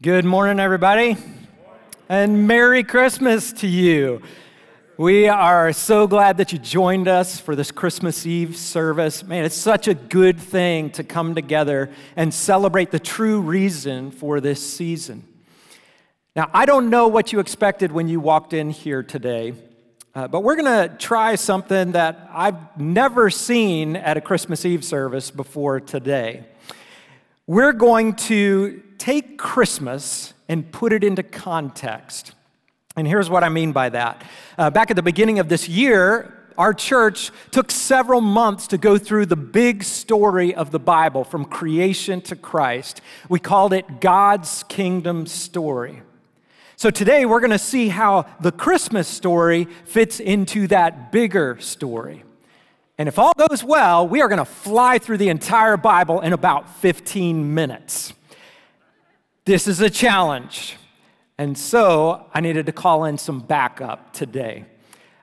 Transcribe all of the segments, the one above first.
Good morning, everybody, and Merry Christmas to you. We are so glad that you joined us for this Christmas Eve service. Man, it's such a good thing to come together and celebrate the true reason for this season. Now, I don't know what you expected when you walked in here today, uh, but we're going to try something that I've never seen at a Christmas Eve service before today. We're going to take Christmas and put it into context. And here's what I mean by that. Uh, back at the beginning of this year, our church took several months to go through the big story of the Bible from creation to Christ. We called it God's kingdom story. So today we're going to see how the Christmas story fits into that bigger story. And if all goes well, we are going to fly through the entire Bible in about 15 minutes. This is a challenge. And so I needed to call in some backup today.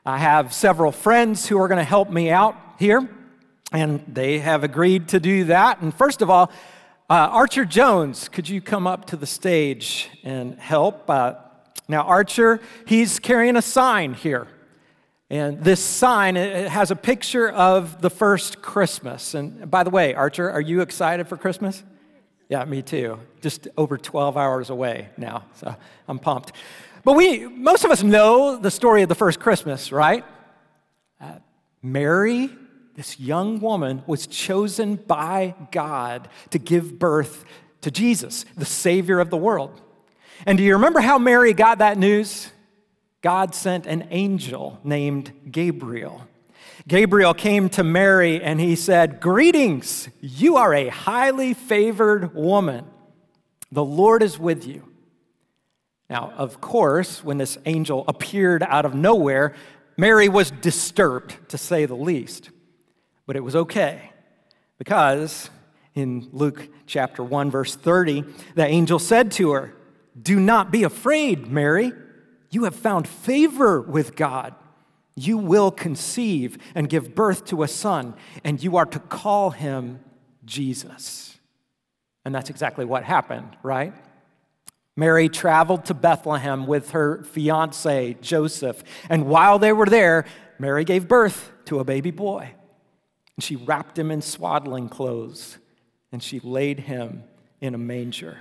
I have several friends who are going to help me out here, and they have agreed to do that. And first of all, uh, Archer Jones, could you come up to the stage and help? Uh, now, Archer, he's carrying a sign here. And this sign has a picture of the first Christmas. And by the way, Archer, are you excited for Christmas? Yeah, me too. Just over 12 hours away now, so I'm pumped. But we, most of us know the story of the first Christmas, right? Uh, Mary, this young woman, was chosen by God to give birth to Jesus, the Savior of the world. And do you remember how Mary got that news? God sent an angel named Gabriel. Gabriel came to Mary and he said, Greetings, you are a highly favored woman. The Lord is with you. Now, of course, when this angel appeared out of nowhere, Mary was disturbed, to say the least. But it was okay because in Luke chapter 1, verse 30, the angel said to her, Do not be afraid, Mary. You have found favor with God. You will conceive and give birth to a son, and you are to call him Jesus. And that's exactly what happened, right? Mary traveled to Bethlehem with her fiance, Joseph. And while they were there, Mary gave birth to a baby boy. And she wrapped him in swaddling clothes and she laid him in a manger.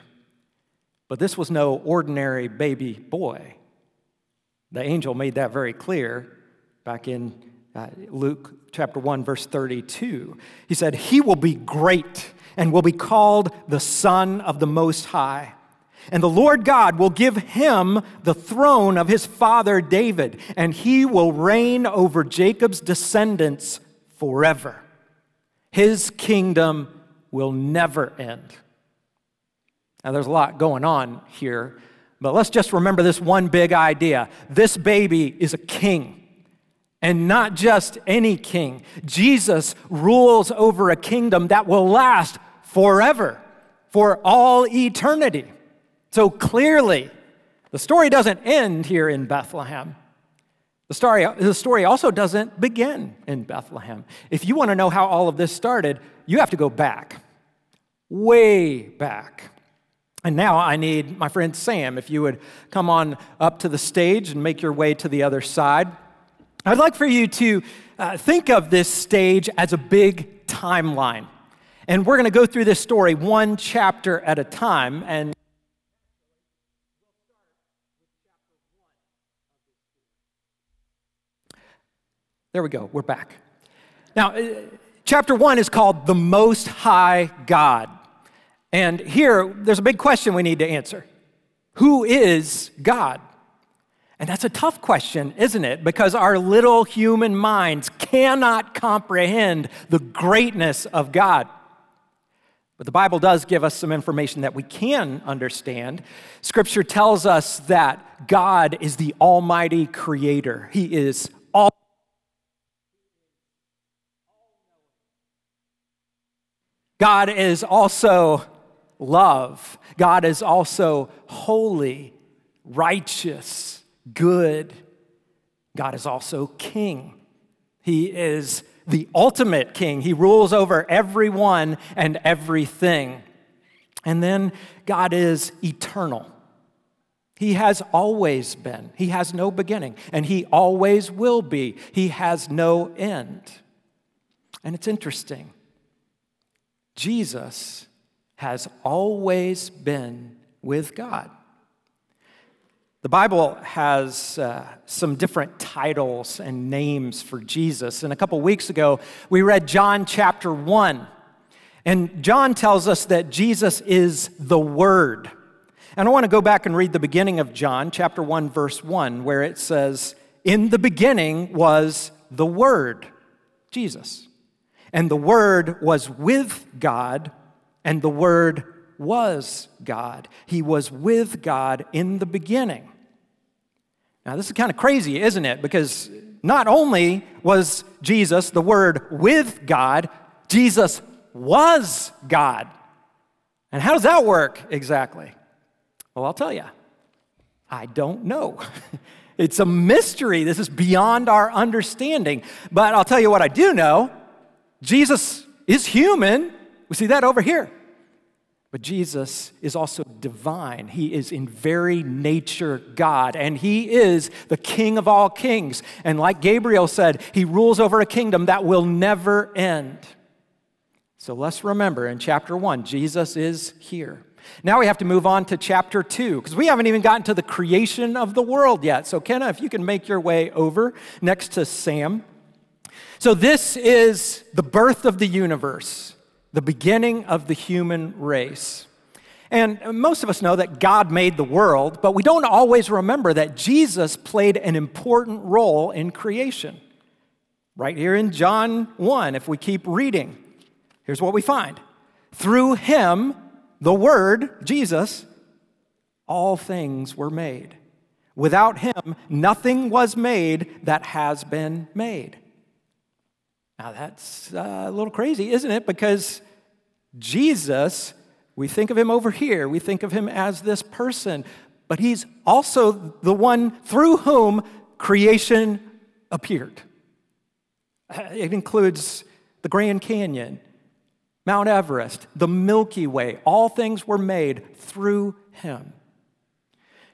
But this was no ordinary baby boy. The angel made that very clear back in uh, Luke chapter 1, verse 32. He said, He will be great and will be called the Son of the Most High. And the Lord God will give him the throne of his father David, and he will reign over Jacob's descendants forever. His kingdom will never end. Now, there's a lot going on here, but let's just remember this one big idea this baby is a king and not just any king. Jesus rules over a kingdom that will last forever, for all eternity. So clearly, the story doesn't end here in Bethlehem. The story, the story also doesn't begin in Bethlehem. If you want to know how all of this started, you have to go back, way back. And now I need my friend Sam, if you would come on up to the stage and make your way to the other side. I'd like for you to uh, think of this stage as a big timeline. And we're going to go through this story one chapter at a time. And there we go, we're back. Now, uh, chapter one is called The Most High God. And here, there's a big question we need to answer Who is God? And that's a tough question, isn't it? Because our little human minds cannot comprehend the greatness of God. But the Bible does give us some information that we can understand. Scripture tells us that God is the Almighty Creator, He is all. God is also love. God is also holy, righteous, good. God is also king. He is the ultimate king. He rules over everyone and everything. And then God is eternal. He has always been. He has no beginning, and He always will be. He has no end. And it's interesting. Jesus has always been with God. The Bible has uh, some different titles and names for Jesus. And a couple weeks ago, we read John chapter 1. And John tells us that Jesus is the Word. And I want to go back and read the beginning of John, chapter 1, verse 1, where it says, In the beginning was the Word, Jesus. And the Word was with God, and the Word was God. He was with God in the beginning. Now, this is kind of crazy, isn't it? Because not only was Jesus, the Word, with God, Jesus was God. And how does that work exactly? Well, I'll tell you. I don't know. it's a mystery. This is beyond our understanding. But I'll tell you what I do know Jesus is human. We see that over here. But Jesus is also divine. He is in very nature God, and He is the King of all kings. And like Gabriel said, He rules over a kingdom that will never end. So let's remember in chapter one, Jesus is here. Now we have to move on to chapter two, because we haven't even gotten to the creation of the world yet. So, Kenna, if you can make your way over next to Sam. So, this is the birth of the universe, the beginning of the human race. And most of us know that God made the world, but we don't always remember that Jesus played an important role in creation. Right here in John 1, if we keep reading, here's what we find. Through him, the Word, Jesus, all things were made. Without him, nothing was made that has been made. Now, that's uh, a little crazy, isn't it? Because Jesus, we think of him over here, we think of him as this person, but he's also the one through whom creation appeared. It includes the Grand Canyon, Mount Everest, the Milky Way, all things were made through him.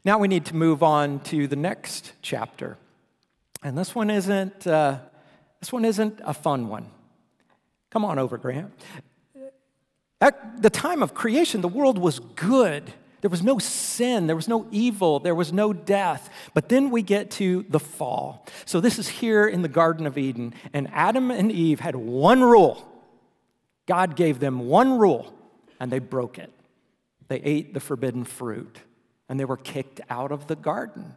Now we need to move on to the next chapter. And this one isn't, uh, this one isn't a fun one. Come on over, Grant. At the time of creation, the world was good. There was no sin, there was no evil, there was no death. But then we get to the fall. So this is here in the Garden of Eden, and Adam and Eve had one rule God gave them one rule, and they broke it. They ate the forbidden fruit, and they were kicked out of the garden.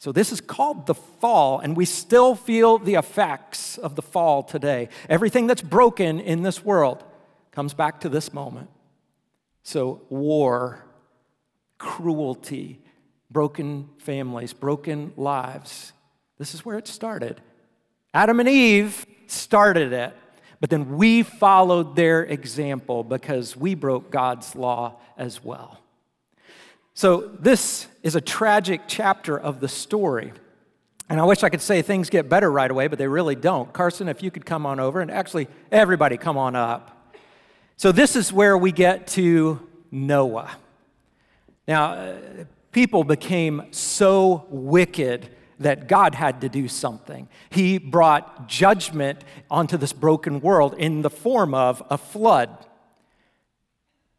So, this is called the fall, and we still feel the effects of the fall today. Everything that's broken in this world comes back to this moment. So, war, cruelty, broken families, broken lives. This is where it started. Adam and Eve started it. But then we followed their example because we broke God's law as well. So, this is a tragic chapter of the story. And I wish I could say things get better right away, but they really don't. Carson, if you could come on over, and actually, everybody come on up. So, this is where we get to Noah. Now, uh, people became so wicked that God had to do something. He brought judgment onto this broken world in the form of a flood.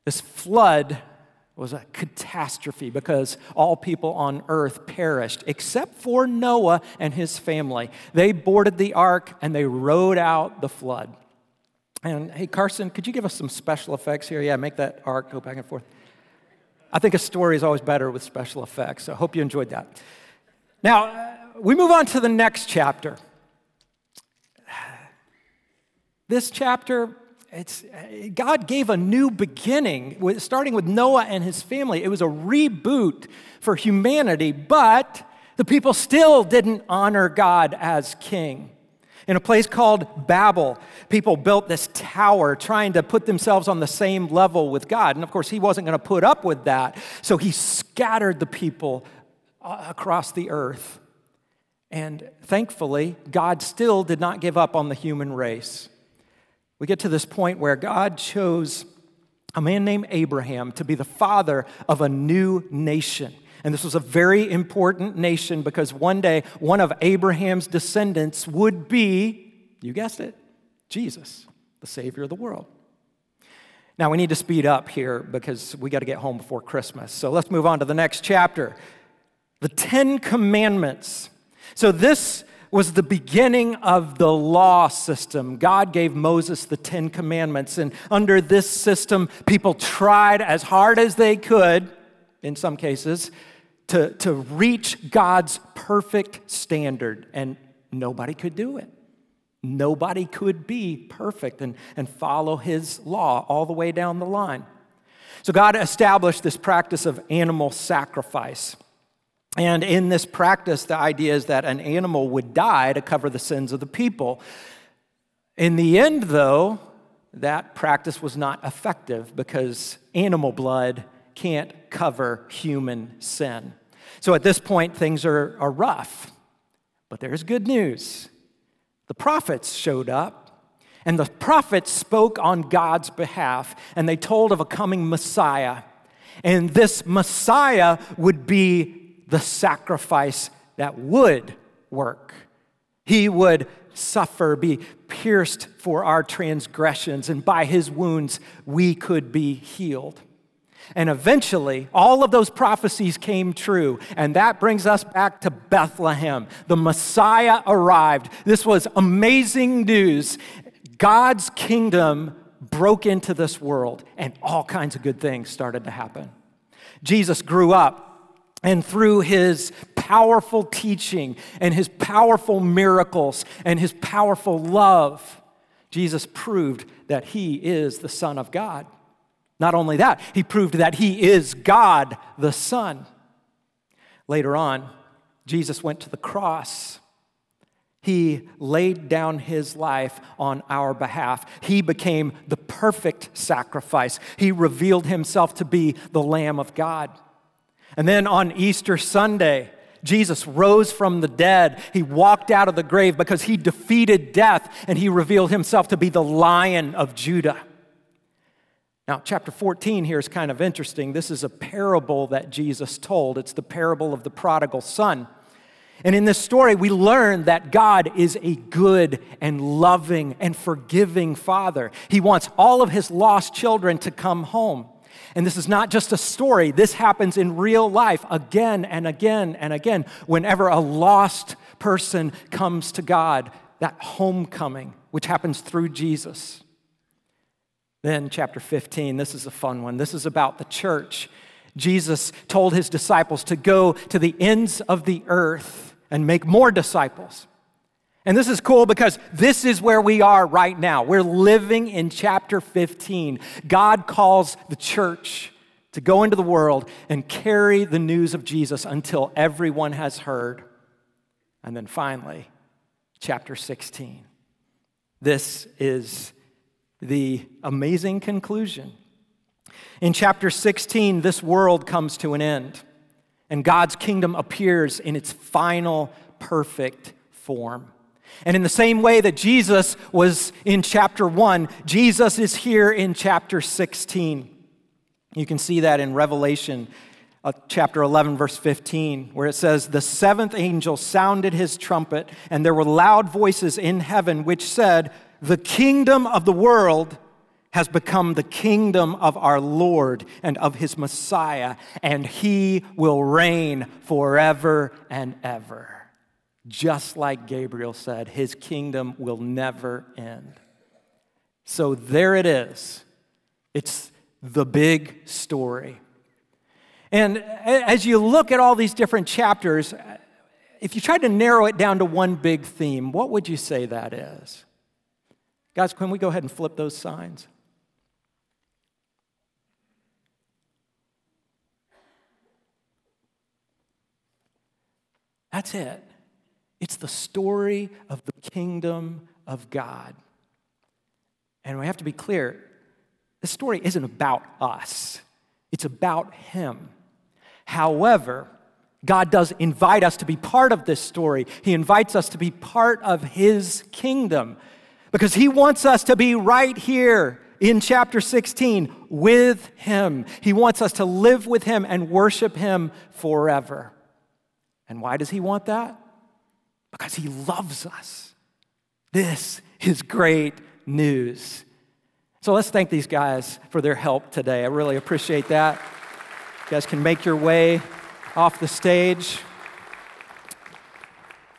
This flood was a catastrophe because all people on earth perished except for Noah and his family. They boarded the ark and they rode out the flood. And hey, Carson, could you give us some special effects here? Yeah, make that ark go back and forth. I think a story is always better with special effects, so I hope you enjoyed that. Now, we move on to the next chapter. This chapter, it's, God gave a new beginning, starting with Noah and his family. It was a reboot for humanity, but the people still didn't honor God as king. In a place called Babel, people built this tower trying to put themselves on the same level with God. And of course, he wasn't going to put up with that. So he scattered the people uh, across the earth. And thankfully, God still did not give up on the human race. We get to this point where God chose a man named Abraham to be the father of a new nation. And this was a very important nation because one day one of Abraham's descendants would be, you guessed it, Jesus, the Savior of the world. Now we need to speed up here because we got to get home before Christmas. So let's move on to the next chapter. The Ten Commandments. So this was the beginning of the law system. God gave Moses the Ten Commandments, and under this system, people tried as hard as they could, in some cases, to, to reach God's perfect standard, and nobody could do it. Nobody could be perfect and, and follow his law all the way down the line. So God established this practice of animal sacrifice. And in this practice, the idea is that an animal would die to cover the sins of the people. In the end, though, that practice was not effective because animal blood can't cover human sin. So at this point, things are, are rough. But there's good news. The prophets showed up, and the prophets spoke on God's behalf, and they told of a coming Messiah. And this Messiah would be the sacrifice that would work. He would suffer, be pierced for our transgressions, and by his wounds we could be healed. And eventually, all of those prophecies came true. And that brings us back to Bethlehem. The Messiah arrived. This was amazing news. God's kingdom broke into this world, and all kinds of good things started to happen. Jesus grew up. And through his powerful teaching and his powerful miracles and his powerful love, Jesus proved that he is the Son of God. Not only that, he proved that he is God the Son. Later on, Jesus went to the cross. He laid down his life on our behalf. He became the perfect sacrifice. He revealed himself to be the Lamb of God. And then on Easter Sunday, Jesus rose from the dead. He walked out of the grave because he defeated death and he revealed himself to be the Lion of Judah. Now, chapter 14 here is kind of interesting. This is a parable that Jesus told. It's the parable of the prodigal son. And in this story, we learn that God is a good and loving and forgiving father. He wants all of his lost children to come home. And this is not just a story, this happens in real life again and again and again. Whenever a lost person comes to God, that homecoming, which happens through Jesus. Then, chapter 15, this is a fun one. This is about the church. Jesus told his disciples to go to the ends of the earth and make more disciples. And this is cool because this is where we are right now. We're living in chapter 15. God calls the church to go into the world and carry the news of Jesus until everyone has heard. And then finally, chapter 16. This is the amazing conclusion. In chapter 16, this world comes to an end, and God's kingdom appears in its final perfect form. And in the same way that Jesus was in chapter 1, Jesus is here in chapter 16. You can see that in Revelation uh, chapter 11, verse 15, where it says, The seventh angel sounded his trumpet, and there were loud voices in heaven which said, the kingdom of the world has become the kingdom of our Lord and of his Messiah, and he will reign forever and ever. Just like Gabriel said, his kingdom will never end. So there it is. It's the big story. And as you look at all these different chapters, if you tried to narrow it down to one big theme, what would you say that is? Guys, can we go ahead and flip those signs? That's it. It's the story of the kingdom of God. And we have to be clear the story isn't about us, it's about Him. However, God does invite us to be part of this story. He invites us to be part of His kingdom because he wants us to be right here in chapter 16 with Him. He wants us to live with Him and worship Him forever. And why does He want that? Because He loves us. This is great news. So let's thank these guys for their help today. I really appreciate that. You guys can make your way off the stage.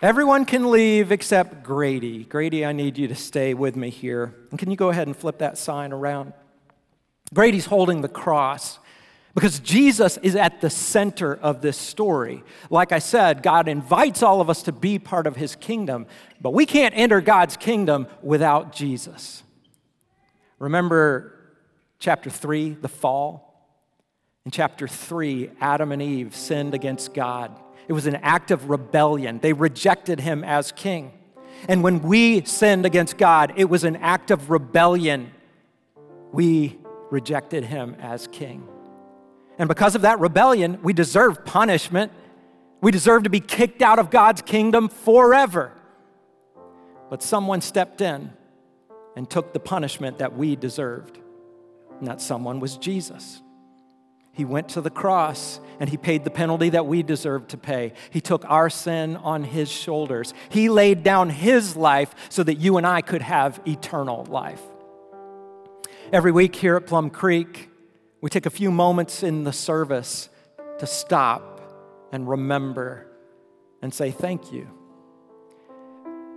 Everyone can leave except Grady. Grady, I need you to stay with me here. And can you go ahead and flip that sign around? Grady's holding the cross because Jesus is at the center of this story. Like I said, God invites all of us to be part of his kingdom, but we can't enter God's kingdom without Jesus. Remember chapter 3, the fall? In chapter 3, Adam and Eve sinned against God. It was an act of rebellion. They rejected him as king. And when we sinned against God, it was an act of rebellion. We rejected him as king. And because of that rebellion, we deserve punishment. We deserve to be kicked out of God's kingdom forever. But someone stepped in and took the punishment that we deserved. And that someone was Jesus. He went to the cross and he paid the penalty that we deserved to pay. He took our sin on his shoulders. He laid down his life so that you and I could have eternal life. Every week here at Plum Creek, we take a few moments in the service to stop and remember and say thank you.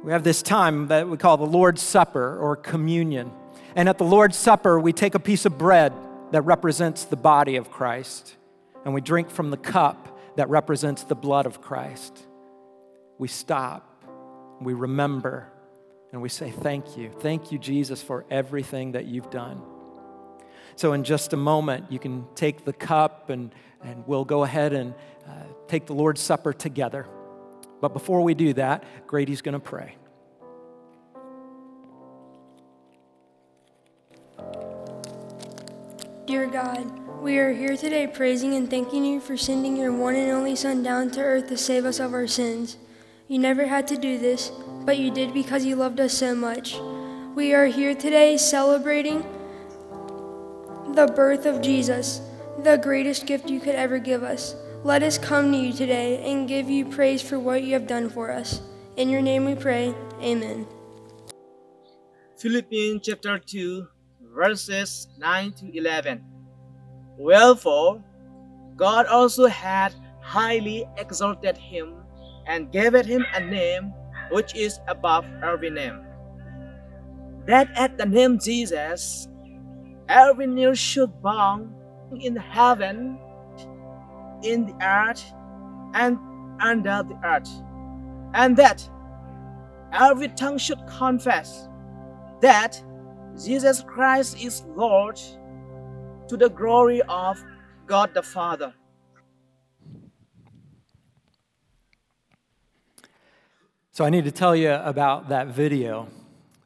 We have this time that we call the Lord's Supper or communion. And at the Lord's Supper, we take a piece of bread that represents the body of Christ, and we drink from the cup that represents the blood of Christ. We stop, we remember, and we say, Thank you. Thank you, Jesus, for everything that you've done. So, in just a moment, you can take the cup and, and we'll go ahead and uh, take the Lord's Supper together. But before we do that, Grady's going to pray. Dear God, we are here today praising and thanking you for sending your one and only Son down to earth to save us of our sins. You never had to do this, but you did because you loved us so much. We are here today celebrating the birth of Jesus, the greatest gift you could ever give us. Let us come to you today and give you praise for what you have done for us. In your name we pray. Amen. Philippians chapter 2 verses 9 to 11. Wherefore, God also had highly exalted him and gave him a name which is above every name. That at the name Jesus, every knee should bow in heaven, in the earth, and under the earth, and that every tongue should confess that Jesus Christ is Lord to the glory of God the Father. So, I need to tell you about that video.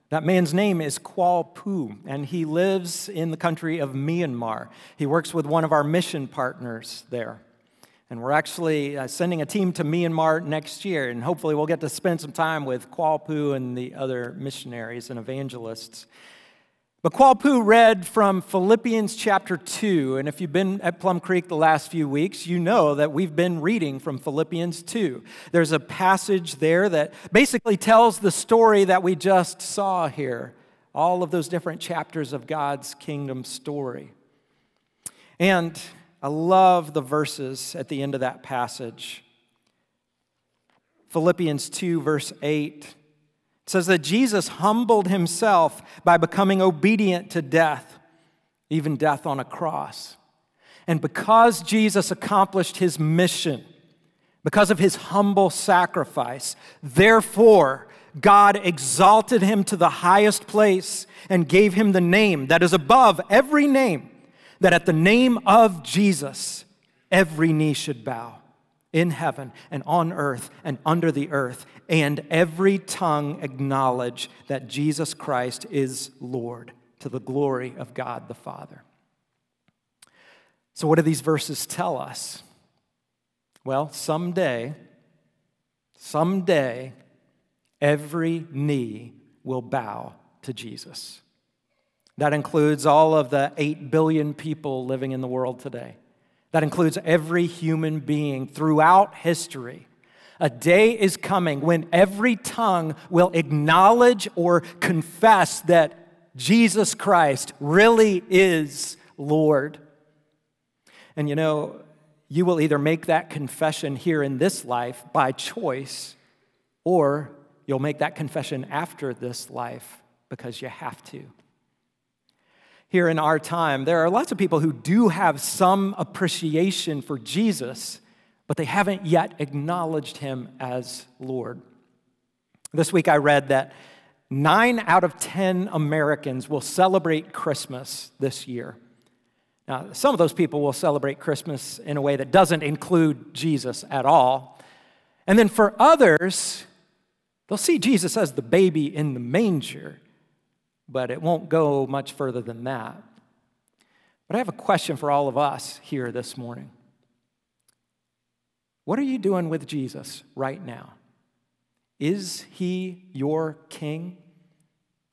That man's name is Qual Pu, and he lives in the country of Myanmar. He works with one of our mission partners there. And we're actually uh, sending a team to Myanmar next year, and hopefully, we'll get to spend some time with Qual Pu and the other missionaries and evangelists. But Qual read from Philippians chapter 2, and if you've been at Plum Creek the last few weeks, you know that we've been reading from Philippians 2. There's a passage there that basically tells the story that we just saw here, all of those different chapters of God's kingdom story. And I love the verses at the end of that passage. Philippians 2, verse 8 says that Jesus humbled himself by becoming obedient to death, even death on a cross. And because Jesus accomplished his mission, because of his humble sacrifice, therefore, God exalted him to the highest place and gave him the name that is above every name, that at the name of Jesus, every knee should bow in heaven and on earth and under the earth, and every tongue acknowledge that Jesus Christ is Lord to the glory of God the Father. So, what do these verses tell us? Well, someday, someday, every knee will bow to Jesus. That includes all of the 8 billion people living in the world today. That includes every human being throughout history. A day is coming when every tongue will acknowledge or confess that Jesus Christ really is Lord. And you know, you will either make that confession here in this life by choice, or you'll make that confession after this life because you have to. Here in our time, there are lots of people who do have some appreciation for Jesus, but they haven't yet acknowledged him as Lord. This week I read that nine out of 10 Americans will celebrate Christmas this year. Now, some of those people will celebrate Christmas in a way that doesn't include Jesus at all. And then for others, they'll see Jesus as the baby in the manger, but it won't go much further than that. But I have a question for all of us here this morning. What are you doing with Jesus right now? Is he your king?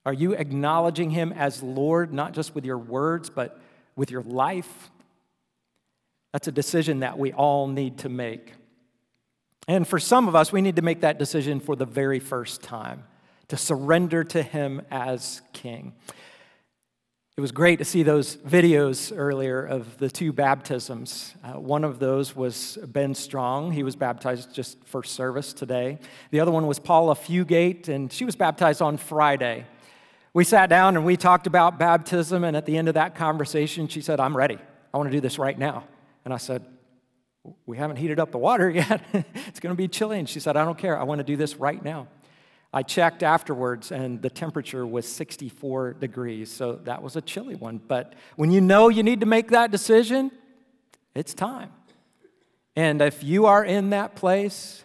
Are you acknowledging him as Lord, not just with your words, but with your life? That's a decision that we all need to make. And for some of us, we need to make that decision for the very first time to surrender to Him as King. It was great to see those videos earlier of the two baptisms. Uh, one of those was Ben Strong. He was baptized just first service today. The other one was Paula Fugate, and she was baptized on Friday. We sat down and we talked about baptism, and at the end of that conversation, she said, I'm ready. I want to do this right now. And I said, We haven't heated up the water yet. it's going to be chilly. And she said, I don't care. I want to do this right now. I checked afterwards, and the temperature was 64 degrees, so that was a chilly one. But when you know you need to make that decision, it's time. And if you are in that place,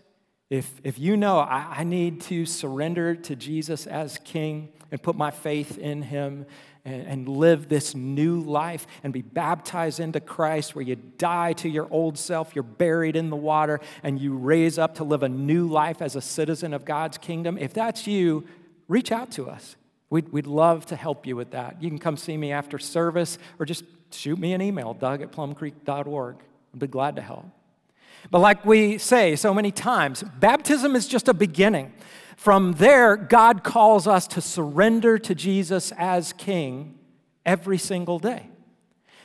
if, if you know I, I need to surrender to Jesus as King, and put my faith in Him and, live this new life and be baptized into Christ, where you die to your old self, you're buried in the water, and you raise up to live a new life as a citizen of God's kingdom. If that's you, reach out to us. We'd, we'd love to help you with that. You can come see me after service or just shoot me an email, doug at plumcreek.org. I'd be glad to help. But like we say so many times, baptism is just a beginning. From there, God calls us to surrender to Jesus as King every single day.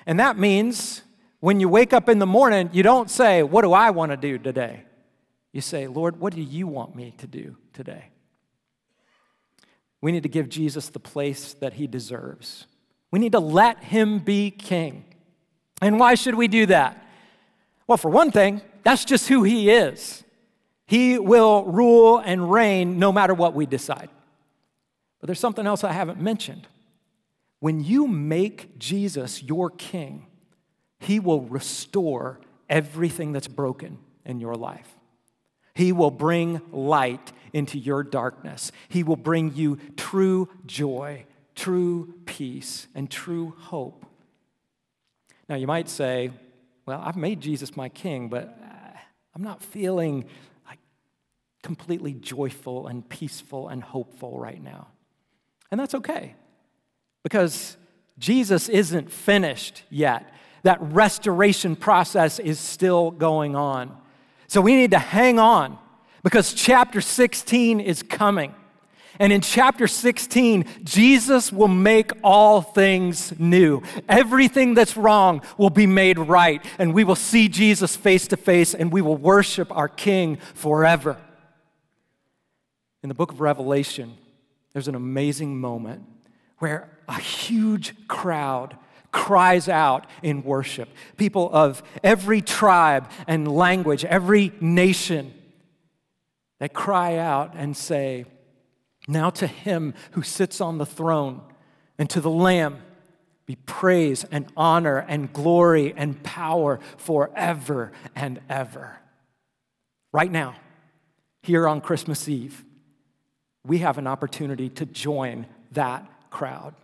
And that means when you wake up in the morning, you don't say, What do I want to do today? You say, Lord, what do you want me to do today? We need to give Jesus the place that he deserves. We need to let him be king. And why should we do that? Well, for one thing, that's just who he is. He will rule and reign no matter what we decide. But there's something else I haven't mentioned. When you make Jesus your king, he will restore everything that's broken in your life. He will bring light into your darkness. He will bring you true joy, true peace, and true hope. Now, you might say, Well, I've made Jesus my king, but I'm not feeling like completely joyful and peaceful and hopeful right now. And that's okay because Jesus isn't finished yet. That restoration process is still going on. So we need to hang on because chapter 16 is coming. And in chapter 16, Jesus will make all things new. Everything that's wrong will be made right, and we will see Jesus face to face, and we will worship our King forever. In the book of Revelation, there's an amazing moment where a huge crowd cries out in worship. People of every tribe and language, every nation, they cry out and say, Now to him who sits on the throne and to the Lamb be praise and honor and glory and power forever and ever. Right now, here on Christmas Eve, we have an opportunity to join that crowd.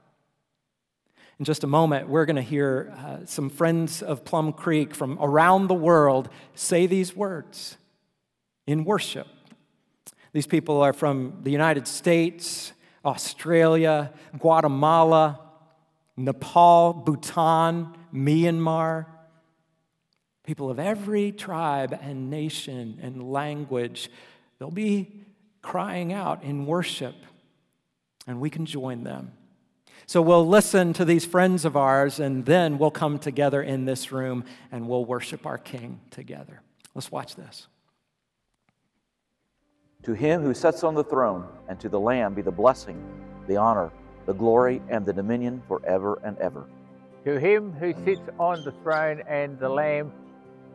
In just a moment, we're going to hear uh, some friends of Plum Creek from around the world say these words in worship. These people are from the United States, Australia, Guatemala, Nepal, Bhutan, Myanmar, people of every tribe and nation and language, they'll be crying out in worship, and we can join them. So we'll listen to these friends of ours, and then we'll come together in this room and we'll worship our King together. Let's watch this. To him who sits on the throne and to the Lamb be the blessing, the honor, the glory, and the dominion forever and ever. To him who sits on the throne and the Lamb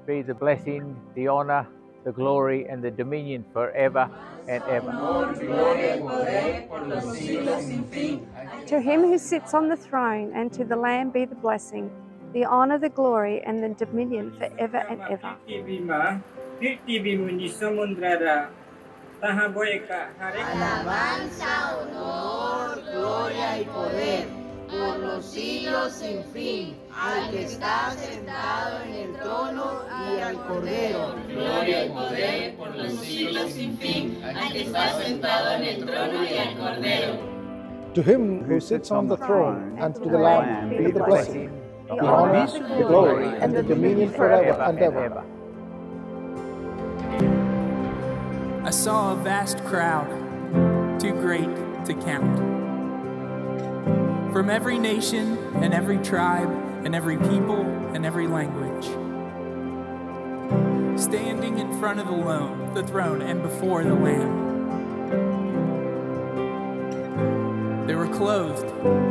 be the blessing, the honor, the glory, and the dominion forever and ever. To him who sits on the throne and to the Lamb be the blessing, the honor, the glory, and the dominion forever and ever. Alabanza, honor, gloria y poder por los siglos sin fin al que está sentado en el trono y al cordero. Gloria y poder por los siglos sin fin al que está sentado en el trono y al cordero. To him who sits on the throne and to the Lamb be the blessing, the honor, the glory, and the dominion forever and ever. I saw a vast crowd, too great to count. From every nation and every tribe and every people and every language. Standing in front of the, loan, the throne and before the Lamb. They were clothed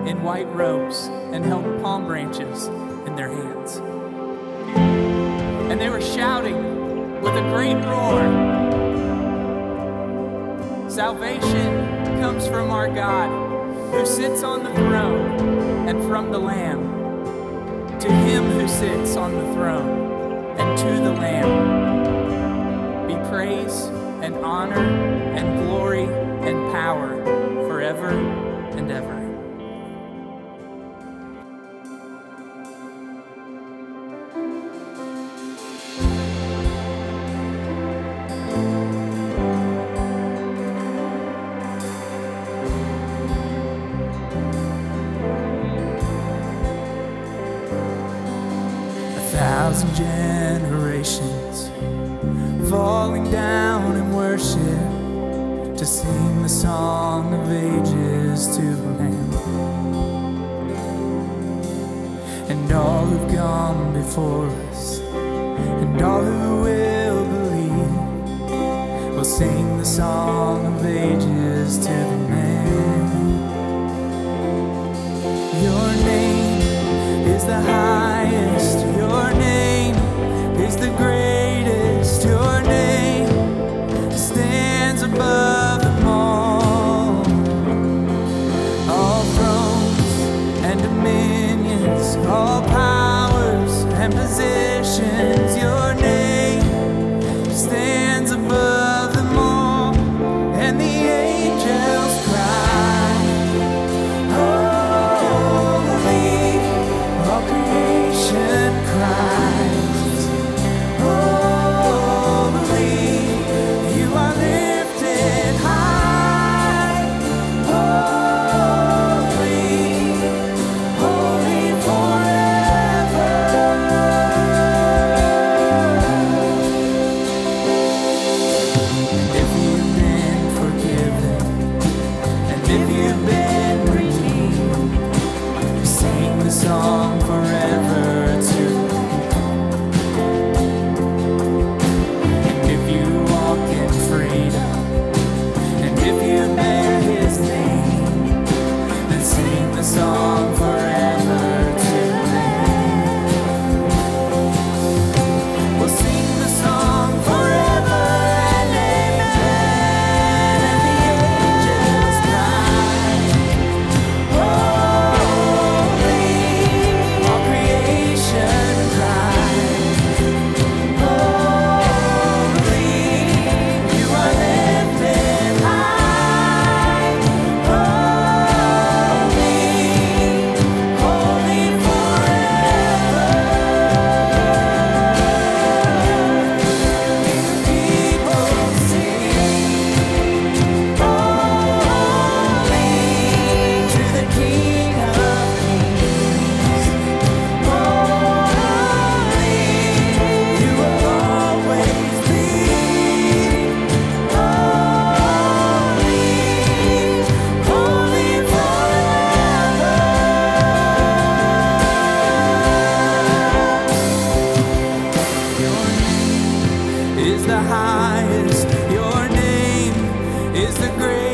in white robes and held palm branches in their hands. And they were shouting with a great roar Salvation comes from our God who sits on the throne and from the Lamb. To him who sits on the throne and to the Lamb be praise and honor and glory and power forever and ever. Thousand generations falling down in worship to sing the song of ages to Lamb. And all who've gone before us, and all who will believe, will sing the song of ages to the Lamb. Your name is the highest. The highest. Your name is the greatest.